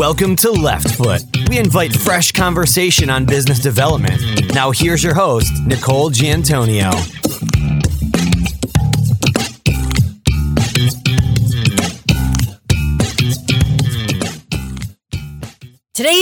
Welcome to Left Foot. We invite fresh conversation on business development. Now, here's your host, Nicole Giantonio.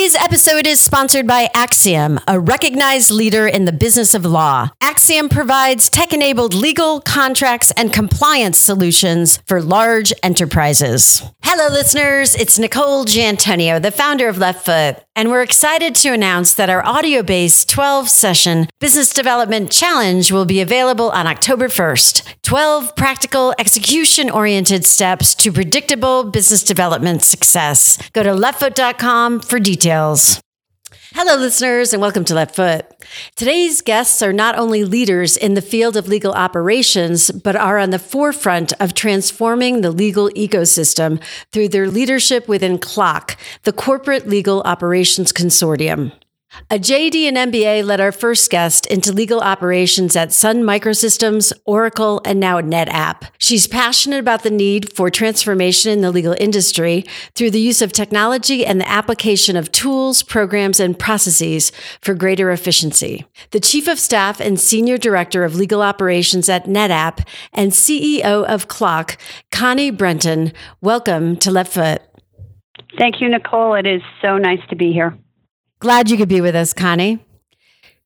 Today's episode is sponsored by Axiom, a recognized leader in the business of law. Axiom provides tech enabled legal, contracts, and compliance solutions for large enterprises. Hello, listeners. It's Nicole Giantonio, the founder of Left Foot, and we're excited to announce that our audio based 12 session Business Development Challenge will be available on October 1st. 12 practical, execution oriented steps to predictable business development success. Go to leftfoot.com for details. Hello, listeners, and welcome to Left Foot. Today's guests are not only leaders in the field of legal operations, but are on the forefront of transforming the legal ecosystem through their leadership within CLOC, the Corporate Legal Operations Consortium. A JD and MBA led our first guest into legal operations at Sun Microsystems, Oracle, and now NetApp. She's passionate about the need for transformation in the legal industry through the use of technology and the application of tools, programs, and processes for greater efficiency. The Chief of Staff and Senior Director of Legal Operations at NetApp and CEO of CLOC, Connie Brenton, welcome to Left Foot. Thank you, Nicole. It is so nice to be here. Glad you could be with us, Connie.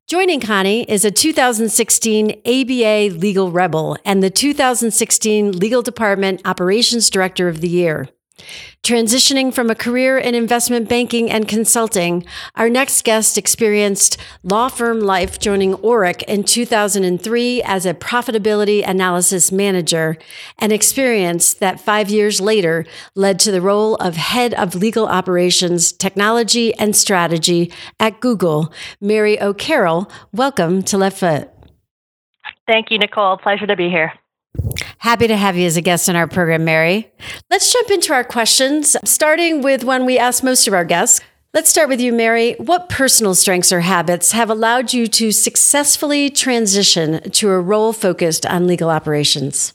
Joining Connie is a 2016 ABA Legal Rebel and the 2016 Legal Department Operations Director of the Year. Transitioning from a career in investment banking and consulting, our next guest experienced law firm life joining Orrick in 2003 as a profitability analysis manager, an experience that five years later led to the role of head of legal operations, technology, and strategy at Google. Mary O'Carroll, welcome to Left Foot. Thank you, Nicole. Pleasure to be here. Happy to have you as a guest in our program, Mary. Let's jump into our questions, starting with one we ask most of our guests. Let's start with you, Mary. What personal strengths or habits have allowed you to successfully transition to a role focused on legal operations?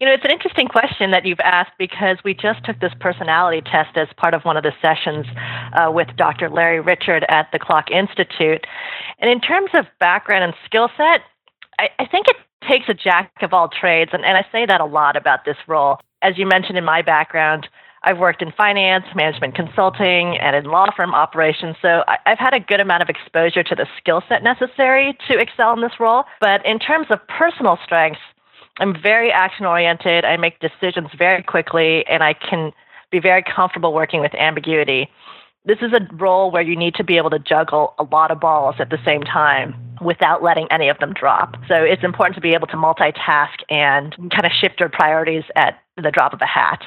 You know, it's an interesting question that you've asked because we just took this personality test as part of one of the sessions uh, with Dr. Larry Richard at the CLOC Institute. And in terms of background and skill set, I, I think it takes a jack of all trades. And, and I say that a lot about this role. As you mentioned in my background, I've worked in finance, management consulting, and in law firm operations. So I, have had a good amount of exposure to the skill set necessary to excel in this role. But in terms of personal strengths, I'm very action oriented. I make decisions very quickly, and I can be very comfortable working with ambiguity this is a role where you need to be able to juggle a lot of balls at the same time without letting any of them drop. So it's important to be able to multitask and kind of shift your priorities at the drop of a hat.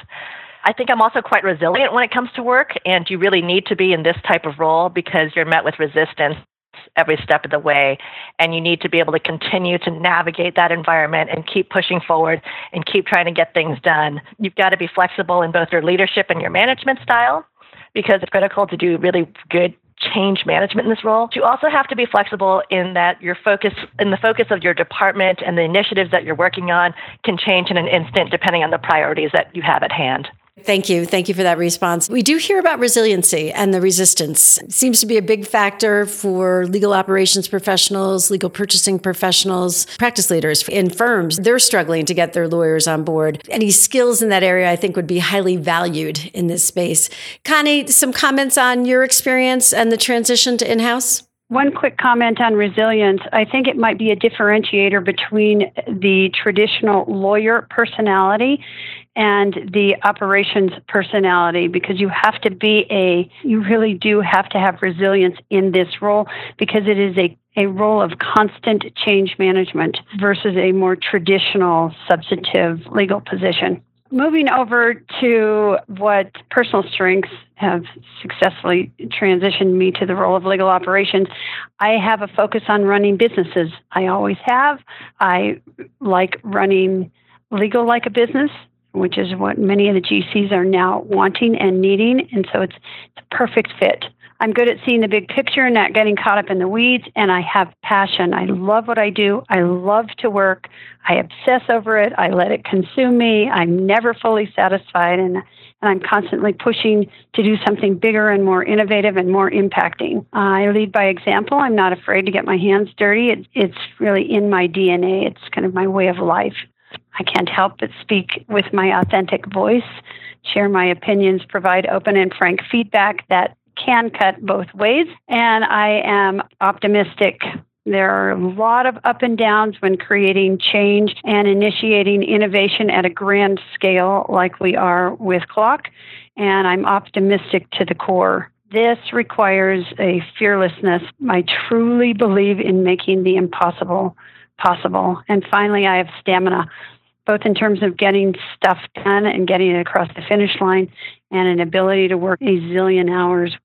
I think I'm also quite resilient when it comes to work, and you really need to be in this type of role because you're met with resistance every step of the way. And you need to be able to continue to navigate that environment and keep pushing forward and keep trying to get things done. You've got to be flexible in both your leadership and your management style because it's critical to do really good change management in this role. You also have to be flexible in that your focus in the focus of your department and the initiatives that you're working on can change in an instant depending on the priorities that you have at hand. Thank you. Thank you for that response. We do hear about resiliency and the resistance. It seems to be a big factor for legal operations professionals, legal purchasing professionals, practice leaders in firms. They're struggling to get their lawyers on board. Any skills in that area, I think, would be highly valued in this space. Connie, some comments on your experience and the transition to in house? One quick comment on resilience. I think it might be a differentiator between the traditional lawyer personality and the operations personality because you have to be a, you really do have to have resilience in this role because it is a, a role of constant change management versus a more traditional substantive legal position. Moving over to what personal strengths have successfully transitioned me to the role of legal operations, I have a focus on running businesses. I always have. I like running legal like a business, which is what many of the GCs are now wanting and needing. And so it's, it's a perfect fit. I'm good at seeing the big picture and not getting caught up in the weeds, and I have passion. I love what I do. I love to work. I obsess over it. I let it consume me. I'm never fully satisfied, and, and I'm constantly pushing to do something bigger and more innovative and more impacting. I lead by example. I'm not afraid to get my hands dirty. It, it's really in my DNA, it's kind of my way of life. I can't help but speak with my authentic voice, share my opinions, provide open and frank feedback that can cut both ways. And I am optimistic there are a lot of up and downs when creating change and initiating innovation at a grand scale, like we are with CLOC, and I'm optimistic to the core. This requires a fearlessness. I truly believe in making the impossible possible. And finally, I have stamina, both in terms of getting stuff done and getting it across the finish line, and an ability to work a zillion hours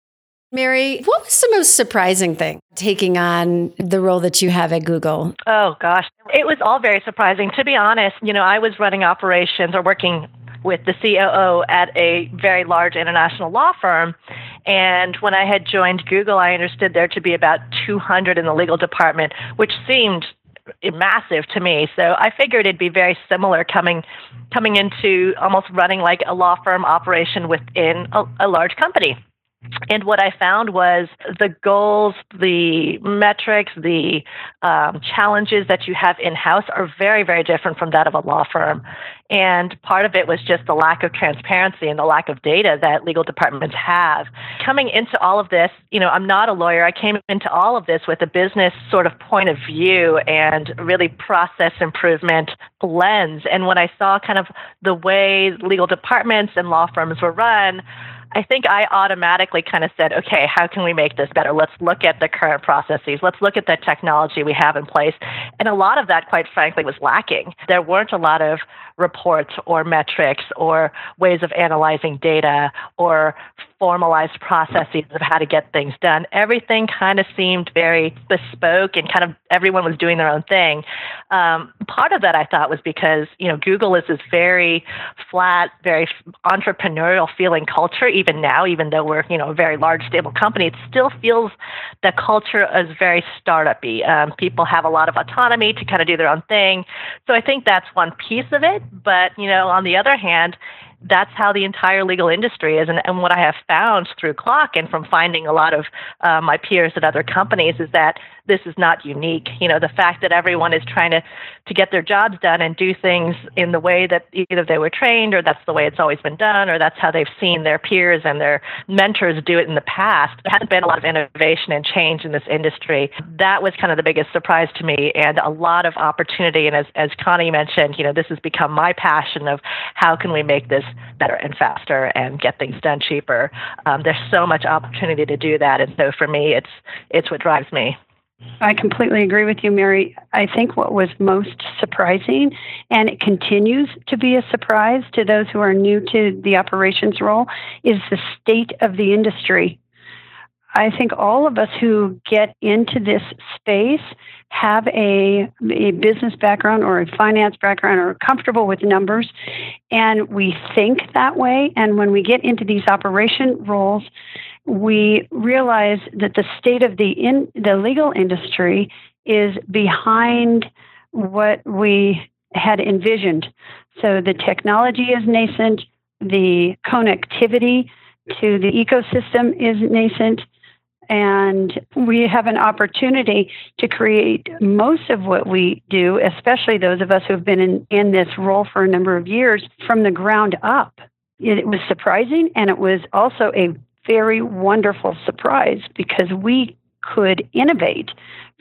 Mary, what was the most surprising thing taking on the role that you have at Google? Oh, gosh. It was all very surprising. To be honest, you know, I was running operations or working with the COO at a very large international law firm. And when I had joined Google, I understood there to be about 200 in the legal department, which seemed massive to me. So I figured it'd be very similar coming coming into almost running like a law firm operation within a, a large company. And what I found was the goals, the metrics, the um, challenges that you have in house are very, very different from that of a law firm. And part of it was just the lack of transparency and the lack of data that legal departments have. Coming into all of this, you know, I'm not a lawyer. I came into all of this with a business sort of point of view and really process improvement lens. And when I saw kind of the way legal departments and law firms were run, I think I automatically kind of said, okay, how can we make this better? Let's look at the current processes. Let's look at the technology we have in place. And a lot of that, quite frankly, was lacking. There weren't a lot of reports or metrics or ways of analyzing data or formalized processes of how to get things done. Everything kind of seemed very bespoke and kind of everyone was doing their own thing. Um, part of that I thought was because, you know, Google is this very flat, very entrepreneurial feeling culture, even now, even though we're, you know, a very large, stable company, it still feels the culture is very startup-y. Um, people have a lot of autonomy to kind of do their own thing. So I think that's one piece of it. But, you know, on the other hand, that's how the entire legal industry is. And, and what I have found through CLOC and from finding a lot of uh, my peers at other companies is that this is not unique. You know, the fact that everyone is trying to, to get their jobs done and do things in the way that either they were trained or that's the way it's always been done or that's how they've seen their peers and their mentors do it in the past. There hasn't been a lot of innovation and change in this industry. That was kind of the biggest surprise to me and a lot of opportunity. And as, as Connie mentioned, you know, this has become my passion of how can we make this better and faster and get things done cheaper. Um, there's so much opportunity to do that. And so for me, it's, it's what drives me. I completely agree with you, Mary. I think what was most surprising, and it continues to be a surprise to those who are new to the operations role, is the state of the industry. I think all of us who get into this space have a, a business background or a finance background or are comfortable with numbers, and we think that way. And when we get into these operation roles, we realize that the state of the in the legal industry is behind what we had envisioned. So the technology is nascent, the connectivity to the ecosystem is nascent, and we have an opportunity to create most of what we do, especially those of us who have been in, in this role for a number of years, from the ground up. It was surprising, and it was also a very wonderful surprise because we could innovate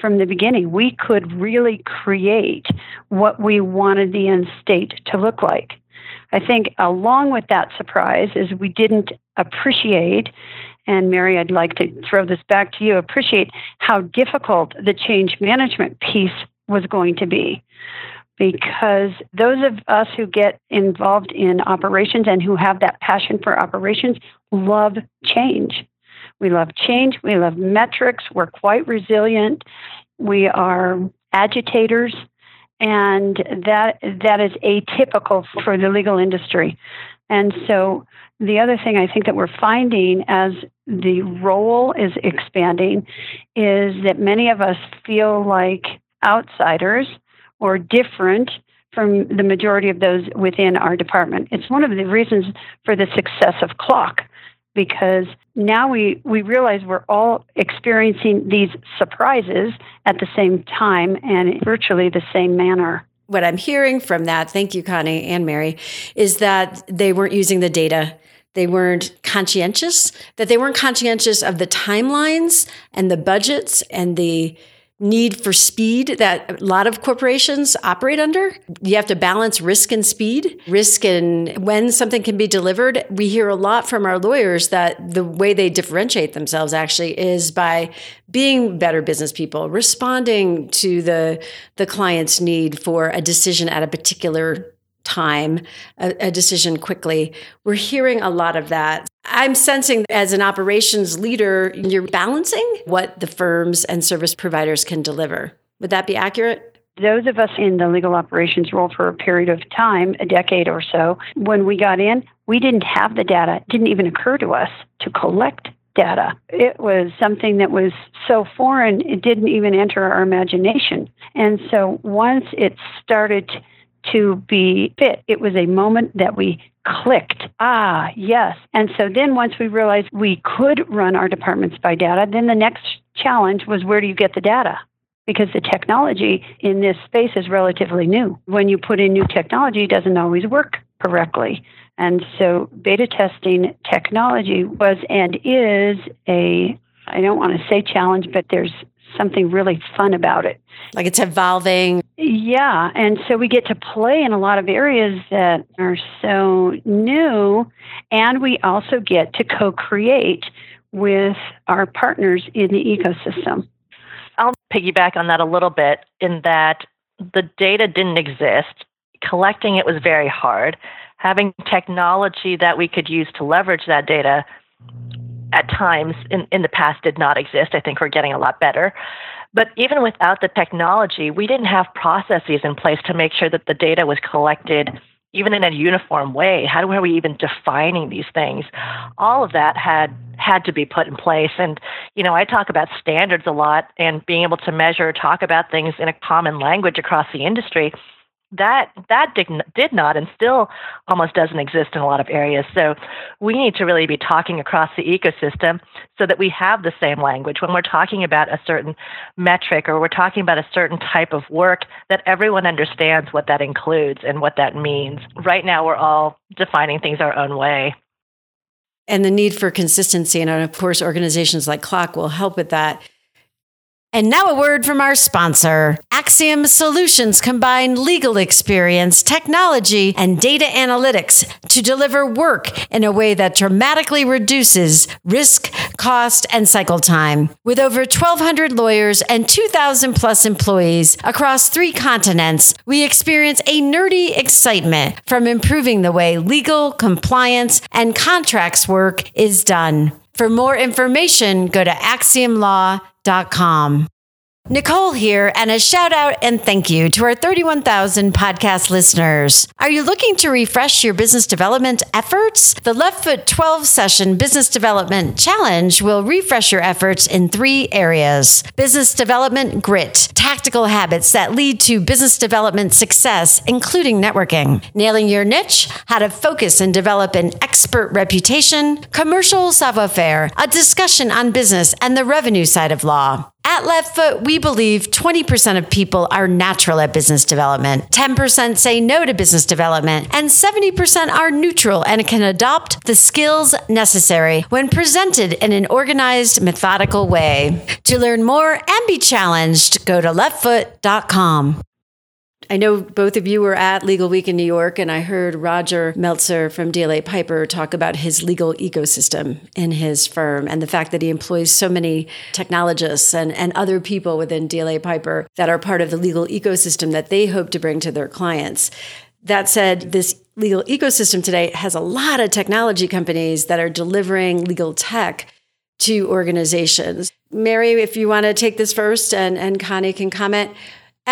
from the beginning. We could really create what we wanted the end state to look like. I think along with that surprise is we didn't appreciate, and Mary, I'd like to throw this back to you, appreciate how difficult the change management piece was going to be because those of us who get involved in operations and who have that passion for operations love change. We love change. We love metrics. We're quite resilient. We are agitators, and that that is atypical for the legal industry. And so, the other thing I think that we're finding as the role is expanding is that many of us feel like outsiders or different from the majority of those within our department. It's one of the reasons for the success of CLOC because now we, we realize we're all experiencing these surprises at the same time and virtually the same manner. What I'm hearing from that, thank you, Connie and Mary, is that they weren't using the data they weren't conscientious, that they weren't conscientious of the timelines and the budgets and the need for speed that a lot of corporations operate under. You have to balance risk and speed, risk and when something can be delivered. We hear a lot from our lawyers that the way they differentiate themselves actually is by being better business people, responding to the the client's need for a decision at a particular time, a, a, decision quickly. We're hearing a lot of that. I'm sensing as an operations leader, you're balancing what the firms and service providers can deliver. Would that be accurate? Those of us in the legal operations role for a period of time, a decade or so, when we got in, we didn't have the data. It didn't even occur to us to collect data. It was something that was so foreign, it didn't even enter our imagination. And so once it started to be fit. It was a moment that we clicked. Ah, yes. And so then once we realized we could run our departments by data, then the next challenge was where do you get the data? Because the technology in this space is relatively new. When you put in new technology, it doesn't always work correctly. And so beta testing technology was and is a, I don't want to say challenge, but there's something really fun about it. Like it's evolving. Yeah. And so we get to play in a lot of areas that are so new. And we also get to co create with our partners in the ecosystem. I'll piggyback on that a little bit in that the data didn't exist. Collecting it was very hard. Having technology that we could use to leverage that data at times in, in the past did not exist. I think we're getting a lot better. But even without the technology, we didn't have processes in place to make sure that the data was collected even in a uniform way. How were we even defining these things? All of that had had to be put in place. And, you know, I talk about standards a lot and being able to measure, talk about things in a common language across the industry that that did, did not and still almost doesn't exist in a lot of areas. So we need to really be talking across the ecosystem so that we have the same language when we're talking about a certain metric or we're talking about a certain type of work that everyone understands what that includes and what that means. Right now we're all defining things our own way. And the need for consistency and of course organizations like CLOC will help with that. And now a word from our sponsor. Axiom Solutions combine legal experience, technology, and data analytics to deliver work in a way that dramatically reduces risk, cost, and cycle time. With over 1,200 lawyers and 2,000 plus employees across three continents, we experience a nerdy excitement from improving the way legal, compliance, and contracts work is done. For more information, go to axiomlaw.com com. Nicole here, and a shout out and thank you to our 31,000 podcast listeners. Are you looking to refresh your business development efforts? The Left Foot 12 session Business Development Challenge will refresh your efforts in three areas business development grit, tactical habits that lead to business development success, including networking, nailing your niche, how to focus and develop an expert reputation, commercial savoir faire, a discussion on business and the revenue side of law. At Left Foot, we believe 20% of people are natural at business development, 10% say no to business development, and 70% are neutral and can adopt the skills necessary when presented in an organized, methodical way. To learn more and be challenged, go to leftfoot.com. I know both of you were at Legal Week in New York, and I heard Roger Meltzer from DLA Piper talk about his legal ecosystem in his firm and the fact that he employs so many technologists and, and other people within DLA Piper that are part of the legal ecosystem that they hope to bring to their clients. That said, this legal ecosystem today has a lot of technology companies that are delivering legal tech to organizations. Mary, if you want to take this first and, and Connie can comment.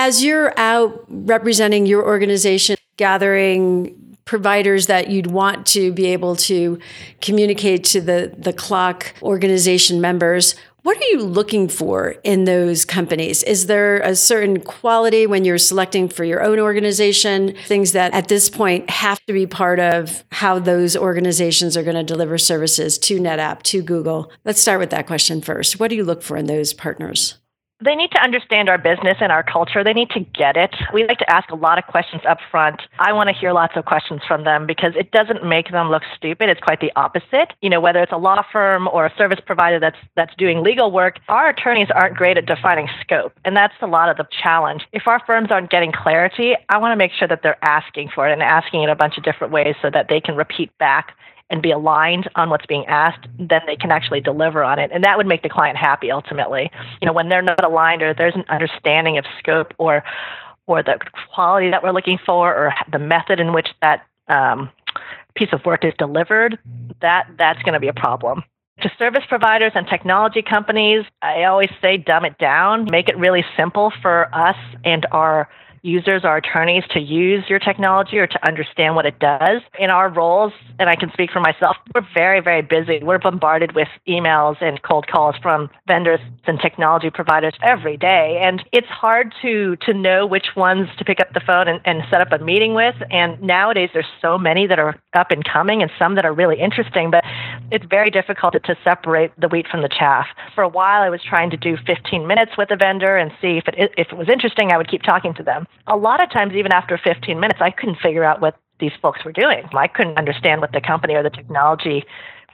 As you're out representing your organization, gathering providers that you'd want to be able to communicate to the, the CLOC organization members, What are you looking for in those companies? Is there a certain quality when you're selecting for your own organization, things that at this point have to be part of how those organizations are going to deliver services to NetApp, to Google? Let's start with that question first. What do you look for in those partners? They need to understand our business and our culture. They need to get it. We like to ask a lot of questions up front. I want to hear lots of questions from them because it doesn't make them look stupid. It's quite the opposite. You know, whether it's a law firm or a service provider that's that's doing legal work, our attorneys aren't great at defining scope. And that's a lot of the challenge. If our firms aren't getting clarity, I want to make sure that they're asking for it and asking it a bunch of different ways so that they can repeat back and be aligned on what's being asked, then they can actually deliver on it. And that would make the client happy ultimately. You know, when they're not aligned or there's an understanding of scope or or the quality that we're looking for or the method in which that um, piece of work is delivered, that that's going to be a problem. To service providers and technology companies, I always say dumb it down, make it really simple for us and our users, or attorneys, to use your technology or to understand what it does. In our roles, and I can speak for myself, we're very, very busy. We're bombarded with emails and cold calls from vendors and technology providers every day. And it's hard to to know which ones to pick up the phone and, and set up a meeting with. And nowadays there's so many that are up and coming and some that are really interesting, but it's very difficult to separate the wheat from the chaff. For a while I was trying to do 15 minutes with a vendor and see if it if it was interesting, I would keep talking to them a lot of times, even after 15 minutes, I couldn't figure out what these folks were doing. I couldn't understand what the company or the technology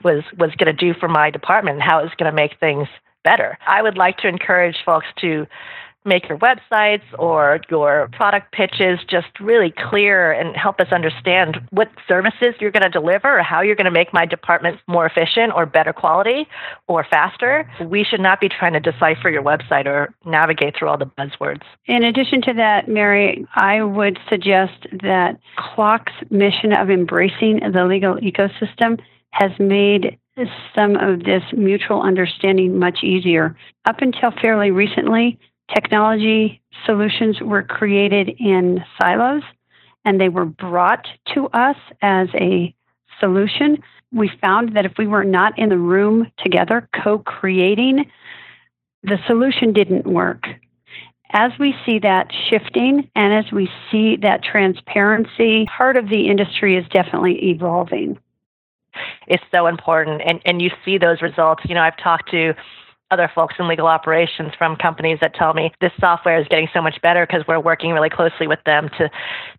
was was going to do for my department and how it was going to make things better. I would like to encourage folks to make your websites or your product pitches just really clear and help us understand what services you're going to deliver or how you're going to make my department more efficient or better quality or faster. We should not be trying to decipher your website or navigate through all the buzzwords. In addition to that, Mary, I would suggest that CLOC's mission of embracing the legal ecosystem has made some of this mutual understanding much easier. Up until fairly recently, technology solutions were created in silos and they were brought to us as a solution. We found that if we were not in the room together co creating, the solution didn't work. As we see that shifting and as we see that transparency, part of the industry is definitely evolving. It's so important. And, and you see those results. You know, I've talked to other folks in legal operations from companies that tell me this software is getting so much better because we're working really closely with them to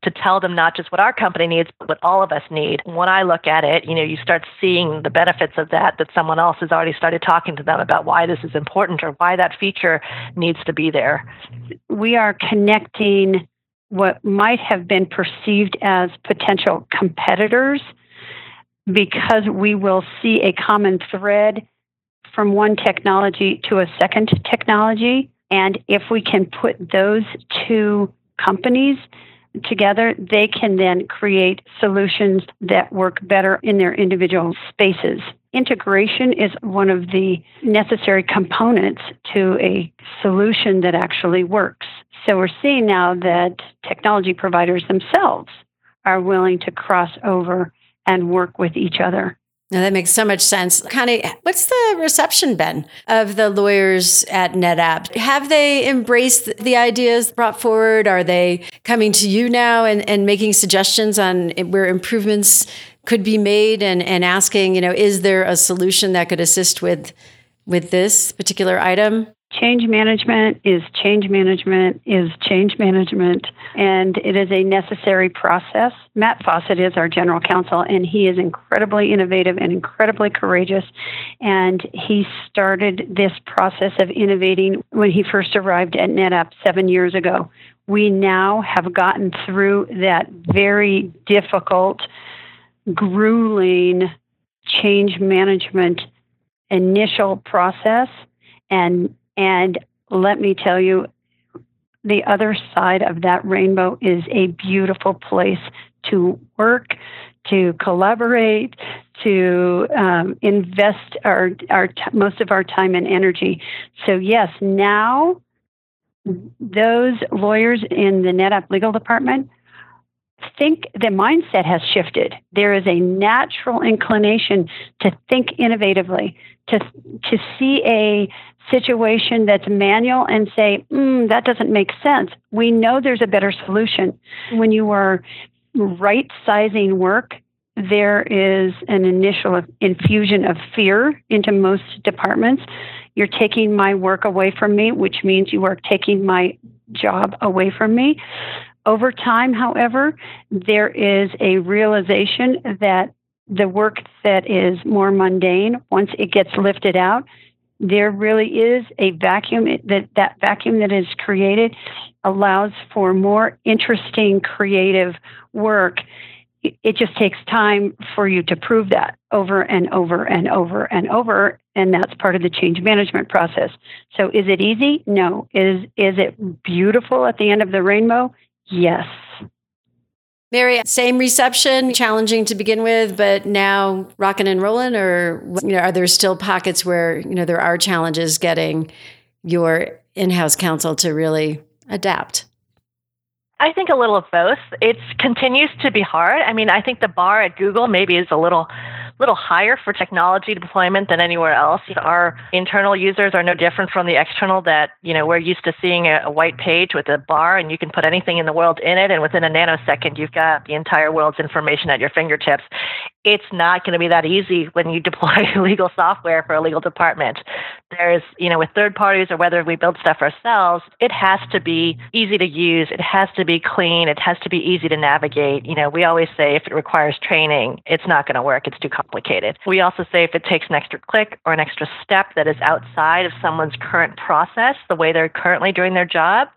to tell them not just what our company needs but what all of us need. When i look at it you know you start seeing the benefits of that that someone else has already started talking to them about why this is important or why that feature needs to be there. We are connecting what might have been perceived as potential competitors because we will see a common thread from one technology to a second technology. And if we can put those two companies together, they can then create solutions that work better in their individual spaces. Integration is one of the necessary components to a solution that actually works. So we're seeing now that technology providers themselves are willing to cross over and work with each other. Now that makes so much sense. Connie, what's the reception been of the lawyers at NetApp? Have they embraced the ideas brought forward? Are they coming to you now and, and making suggestions on where improvements could be made and, and asking, you know, is there a solution that could assist with with this particular item? Change management is change management is change management, and it is a necessary process. Matt Fawcett is our general counsel, and he is incredibly innovative and incredibly courageous. And he started this process of innovating when he first arrived at NetApp seven years ago. We now have gotten through that very difficult, grueling change management initial process and and let me tell you, the other side of that rainbow is a beautiful place to work, to collaborate, to um, invest our, our t- most of our time and energy. So, yes, now those lawyers in the NetApp legal department think the mindset has shifted. There is a natural inclination to think innovatively, to to see a situation that's manual and say, mm, that doesn't make sense. We know there's a better solution. When you are right sizing work, there is an initial infusion of fear into most departments. You're taking my work away from me, which means you are taking my job away from me. Over time, however, there is a realization that the work that is more mundane, once it gets lifted out, there really is a vacuum that that vacuum that is created allows for more interesting creative work. It just takes time for you to prove that over and over and over and over and that's part of the change management process. So is it easy? No. Is is it beautiful at the end of the rainbow? Yes Mary, same reception, challenging to begin with, but now rocking and rolling, or you know, are there still pockets where you know there are challenges getting your in-house counsel to really adapt? I think a little of both. It continues to be hard. I mean, I think the bar at Google maybe is a little little higher for technology deployment than anywhere else. Our internal users are no different from the external that, you know, we're used to seeing a, a white page with a bar and you can put anything in the world in it and within a nanosecond you've got the entire world's information at your fingertips it's not going to be that easy when you deploy legal software for a legal department. There's, you know, with third parties or whether we build stuff ourselves, it has to be easy to use. It has to be clean. It has to be easy to navigate. You know, we always say if it requires training, it's not going to work. It's too complicated. We also say if it takes an extra click or an extra step that is outside of someone's current process, the way they're currently doing their job,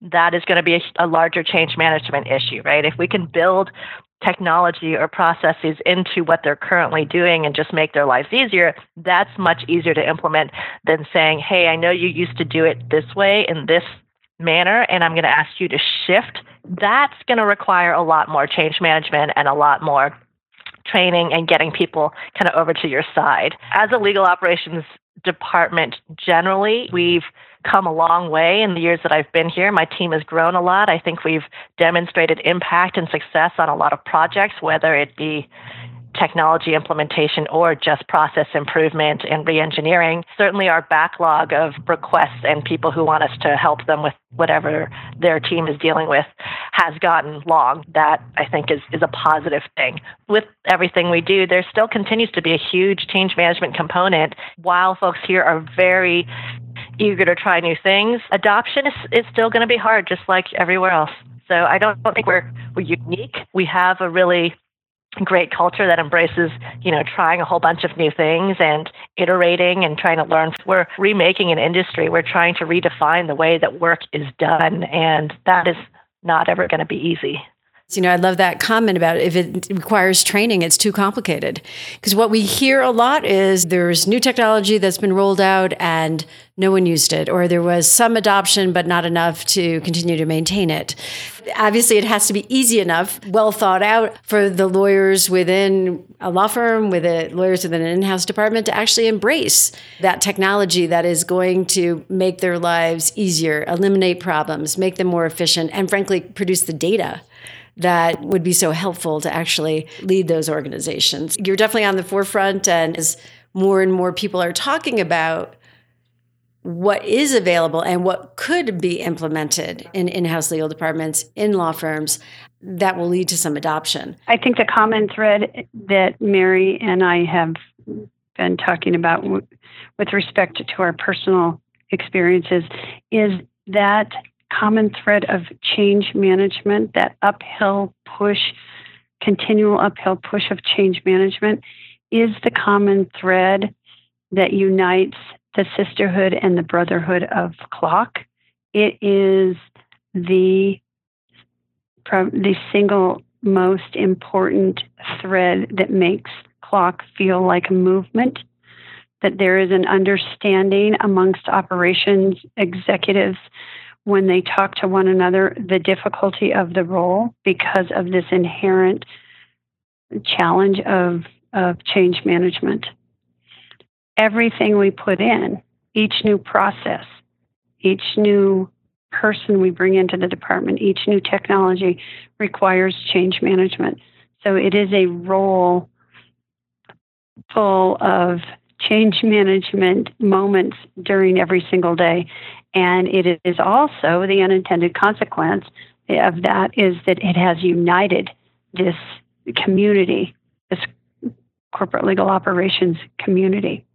that is going to be a, a, larger change management issue, right? If we can build technology or processes into what they're currently doing and just make their lives easier, that's much easier to implement than saying, hey, I know you used to do it this way in this manner, and I'm going to ask you to shift. That's going to require a lot more change management and a lot more training and getting people kind of over to your side. As a legal operations department generally, we've come a long way in the years that I've been here. My team has grown a lot. I think we've demonstrated impact and success on a lot of projects, whether it be technology implementation or just process improvement and reengineering. Certainly, our backlog of requests and people who want us to help them with whatever their team is dealing with has gotten long. That I think is, is a positive thing. With everything we do, there still continues to be a huge change management component. While folks here are very eager to try new things, adoption is, is still going to be hard, just like everywhere else. So I don't, don't think we're we're unique. We have a really great culture that embraces, you know, trying a whole bunch of new things and iterating and trying to learn. We're remaking an industry. We're trying to redefine the way that work is done, and that is not ever going to be easy. You know, I love that comment about if it requires training, it's too complicated. Because what we hear a lot is there's new technology that's been rolled out and no one used it, or there was some adoption but not enough to continue to maintain it. Obviously, it has to be easy enough, well thought out for the lawyers within a law firm, with the lawyers within an in house department to actually embrace that technology that is going to make their lives easier, eliminate problems, make them more efficient, and frankly, produce the data that would be so helpful to actually lead those organizations. You're definitely on the forefront, and as more and more people are talking about what is available and what could be implemented in in house legal departments, in law firms, that will lead to some adoption. I think the common thread that Mary and I have been talking about with respect to our personal experiences is that common thread of change management, that uphill push, continual uphill push of change management, is the common thread that unites the sisterhood and the brotherhood of CLOC. It is the the single most important thread that makes CLOC feel like a movement. That there is an understanding amongst operations executives when they talk to one another the difficulty of the role because of this inherent challenge of, of change management. Everything we put in, each new process, each new person we bring into the department, each new technology requires change management. So it is a role full of change management moments during every single day. And it is also the unintended consequence of that is that it has united this community, this corporate legal operations community.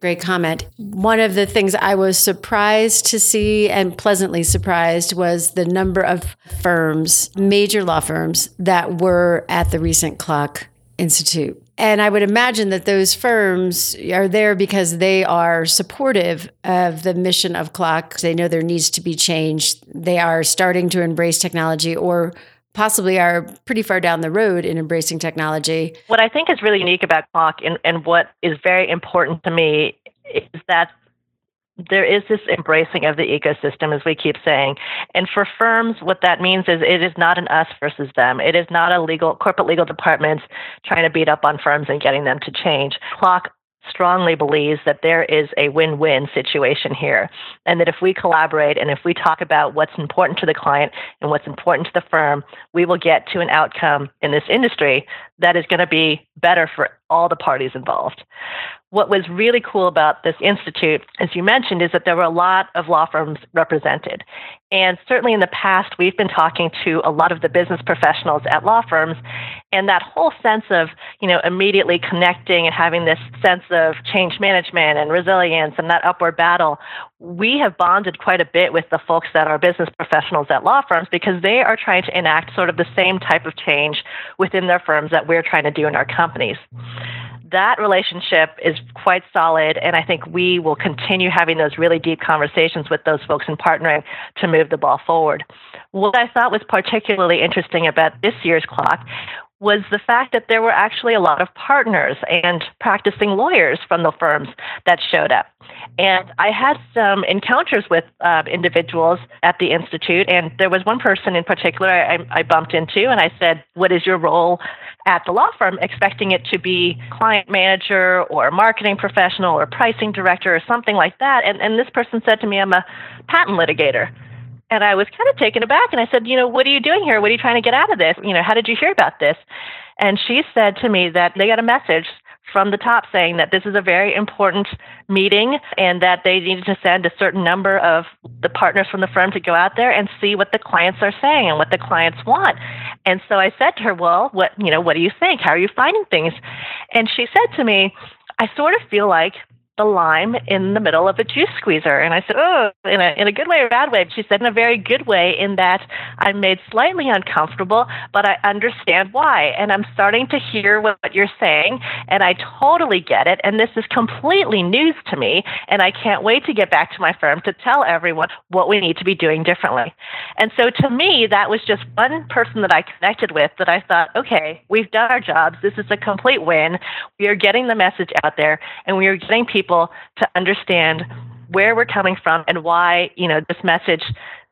Great comment. One of the things I was surprised to see and pleasantly surprised was the number of firms, major law firms, that were at the recent CLOC Institute. And I would imagine that those firms are there because they are supportive of the mission of CLOC. They know there needs to be change. They are starting to embrace technology or possibly are pretty far down the road in embracing technology. What I think is really unique about CLOC and, and what is very important to me is that there is this embracing of the ecosystem, as we keep saying. And for firms, what that means is it is not an us versus them. It is not a legal corporate legal departments trying to beat up on firms and getting them to change. CLOC strongly believes that there is a win win situation here. And that if we collaborate and if we talk about what's important to the client and what's important to the firm, we will get to an outcome in this industry that is going to be better for all the parties involved. What was really cool about this institute, as you mentioned, is that there were a lot of law firms represented. And certainly in the past, we've been talking to a lot of the business professionals at law firms, and that whole sense of, you know, immediately connecting and having this sense of change management and resilience and that upward battle, we have bonded quite a bit with the folks that are business professionals at law firms because they are trying to enact sort of the same type of change within their firms that we're trying to do in our companies that relationship is quite solid, and I think we will continue having those really deep conversations with those folks and partnering to move the ball forward. What I thought was particularly interesting about this year's CLOC was the fact that there were actually a lot of partners and practicing lawyers from the firms that showed up. And I had some encounters with uh, individuals at the Institute, and there was one person in particular I, I bumped into, and I said, What is your role at the law firm? expecting it to be client manager or marketing professional or pricing director or something like that. And, and this person said to me, I'm a patent litigator. And I was kind of taken aback and I said, You know, what are you doing here? What are you trying to get out of this? You know, how did you hear about this? And she said to me that they got a message from the top saying that this is a very important meeting and that they needed to send a certain number of the partners from the firm to go out there and see what the clients are saying and what the clients want. And so I said to her, "Well, what, you know, what do you think? How are you finding things?" And she said to me, "I sort of feel like the lime in the middle of a juice squeezer. And I said, Oh, in a, in a good way or bad way? She said, In a very good way, in that I'm made slightly uncomfortable, but I understand why. And I'm starting to hear what, what you're saying, and I totally get it. And this is completely news to me. And I can't wait to get back to my firm to tell everyone what we need to be doing differently. And so to me, that was just one person that I connected with that I thought, okay, we've done our jobs. This is a complete win. We are getting the message out there, and we are getting people people to understand where we're coming from and why, you know, this message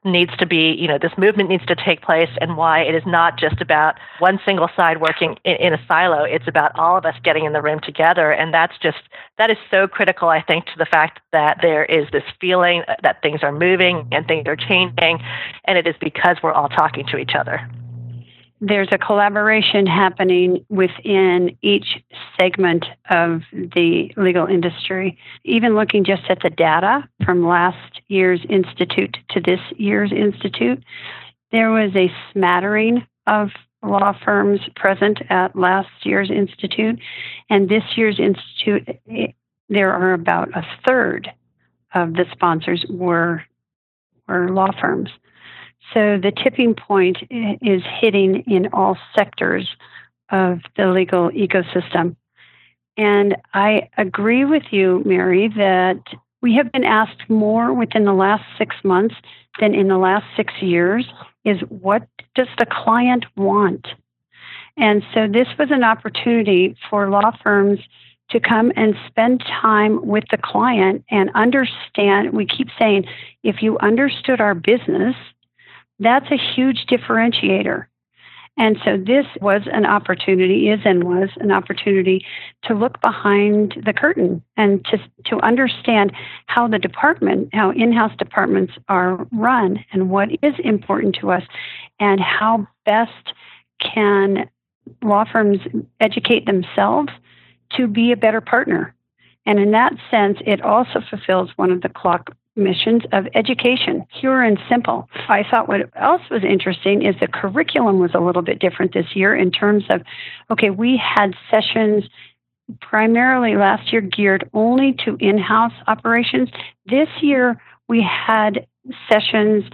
needs to be, you know, this movement needs to take place and why it is not just about one single side working in, in, a silo. It's about all of us getting in the room together. And that's just, that is so critical, I think, to the fact that there is this feeling that things are moving and things are changing. And it is because we're all talking to each other there's a collaboration happening within each segment of the legal industry. Even looking just at the data from last year's institute to this year's institute, there was a smattering of law firms present at last year's institute, and this year's institute, there are about a third of the sponsors were were law firms. So the tipping point is hitting in all sectors of the legal ecosystem. And I agree with you, Mary, that we have been asked more within the last six months than in the last six years is what does the client want? And so this was an opportunity for law firms to come and spend time with the client and understand. We keep saying, if you understood our business, that's a huge differentiator. And so this was an opportunity, is and was an opportunity to look behind the curtain and to, to understand how the department, how in house departments are run and what is important to us and how best can law firms educate themselves to be a better partner And in that sense, it also fulfills one of the CLOC missions of education, pure and simple. I thought what else was interesting is the curriculum was a little bit different this year in terms of, okay, we had sessions primarily last year geared only to in house operations. This year, we had sessions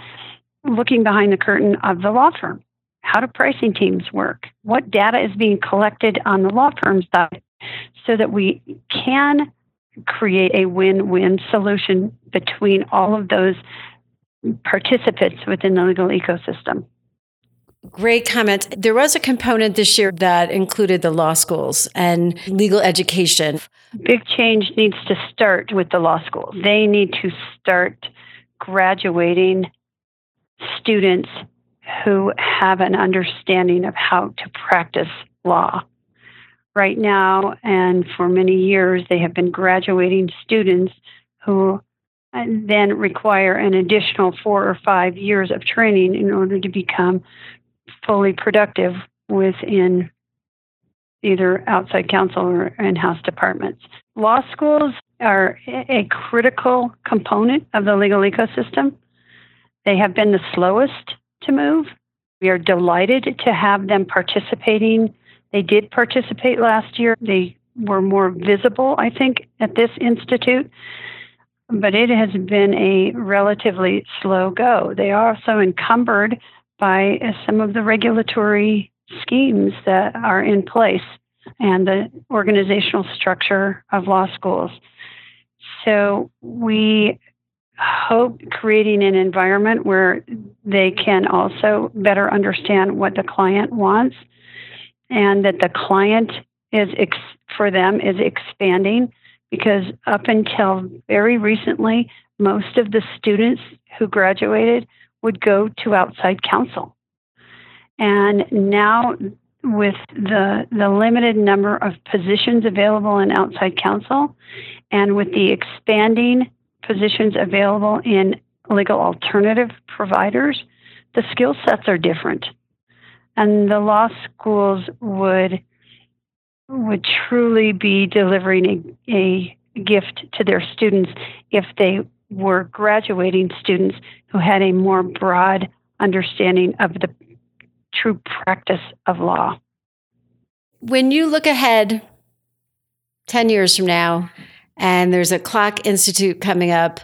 looking behind the curtain of the law firm. How do pricing teams work? What data is being collected on the law firm side so that we can create a win win solution between all of those participants within the legal ecosystem. Great comment. There was a component this year that included the law schools and legal education. Big change needs to start with the law schools. They need to start graduating students who have an understanding of how to practice law. Right now, and for many years, they have been graduating students who uh, then require an additional four or five years of training in order to become fully productive within either outside counsel or in house departments. Law schools are a critical component of the legal ecosystem. They have been the slowest to move. We are delighted to have them participating. They did participate last year. They were more visible, I think, at this institute, but it has been a relatively slow go. They are also encumbered by uh, some of the regulatory schemes that are in place and the organizational structure of law schools. So we hope creating an environment where they can also better understand what the client wants and that the client is ex- for them is expanding because up until very recently most of the students who graduated would go to outside counsel. And now, with the, the limited number of positions available in outside counsel and with the expanding positions available in legal alternative providers, the skill sets are different. And the law schools would would truly be delivering a, a gift to their students if they were graduating students who had a more broad understanding of the true practice of law. When you look ahead 10 years from now and there's a CLOC Institute coming up,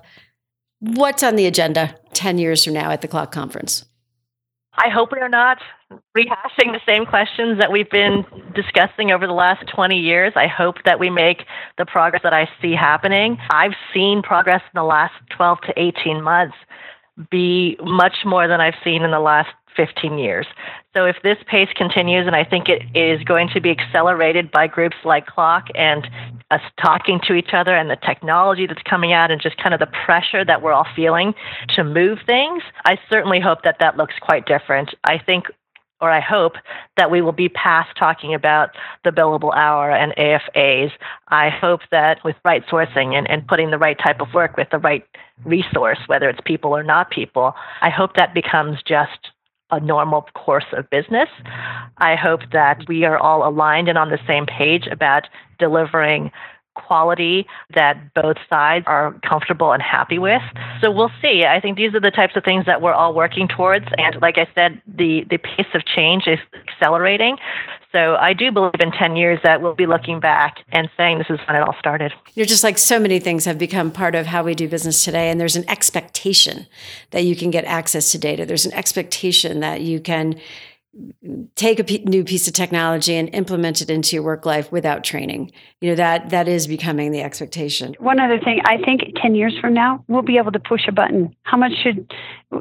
what's on the agenda 10 years from now at the CLOC Conference? I hope we are not rehashing the same questions that we've been discussing over the last 20 years. I hope that we make the progress that I see happening. I've seen progress in the last 12 to 18 months be much more than I've seen in the last 15 years. So if this pace continues, and I think it is going to be accelerated by groups like CLOC and us talking to each other and the technology that's coming out and just kind of the pressure that we're all feeling to move things, I certainly hope that that looks quite different. I think or I hope that we will be past talking about the billable hour and AFAs. I hope that with right sourcing and, and putting the right type of work with the right resource, whether it's people or not people, I hope that becomes just a normal course of business. I hope that we are all aligned and on the same page about delivering quality that both sides are comfortable and happy with. So we'll see. I think these are the types of things that we're all working towards. And like I said, the, the pace of change is accelerating. So I do believe in 10 years that we'll be looking back and saying this is when it all started. You're just like so many things have become part of how we do business today. And there's an expectation that you can get access to data. There's an expectation that you can take a p- new piece of technology and implement it into your work life without training. You know that that is becoming the expectation. One other thing, I think 10 years from now, we'll be able to push a button. How much should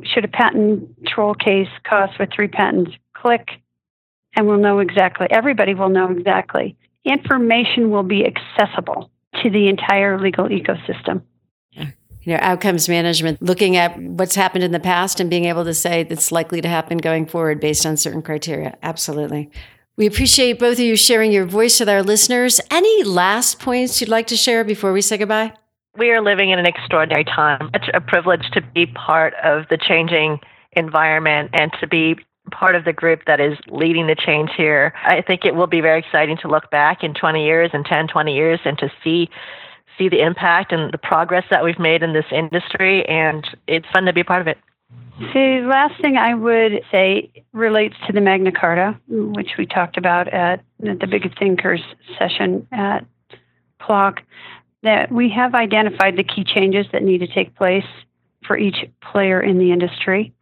should a patent troll case cost with three patents? Click and we'll know exactly. Everybody will know exactly. Information will be accessible to the entire legal ecosystem you know outcomes management looking at what's happened in the past and being able to say that's likely to happen going forward based on certain criteria. Absolutely. We appreciate both of you sharing your voice with our listeners. Any last points you'd like to share before we say goodbye? We are living in an extraordinary time. It's a privilege to be part of the changing environment and to be part of the group that is leading the change here. I think it will be very exciting to look back in 20 years and 10, 20 years and to see see the impact and the progress that we've made in this industry, and it's fun to be part of it. The last thing I would say relates to the Magna Carta, which we talked about at the Big Thinkers session at CLOC, that we have identified the key changes that need to take place for each player in the industry.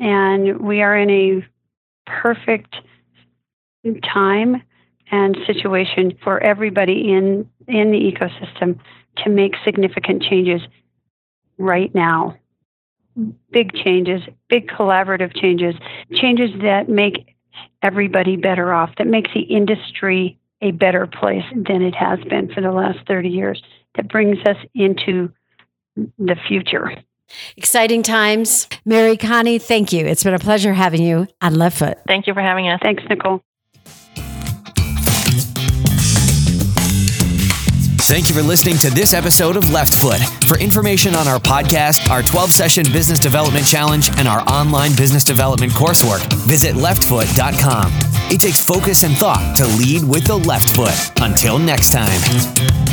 And we are in a perfect time and situation for everybody in, in the ecosystem to make significant changes right now. Big changes, big collaborative changes, changes that make everybody better off, that makes the industry a better place than it has been for the last 30 years, that brings us into the future. Exciting times. Mary Connie, thank you. It's been a pleasure having you on Left Foot. Thank you for having us. Thanks, Nicole. Thank you for listening to this episode of Left Foot. For information on our podcast, our 12 session business development challenge, and our online business development coursework, visit leftfoot.com. It takes focus and thought to lead with the left foot. Until next time.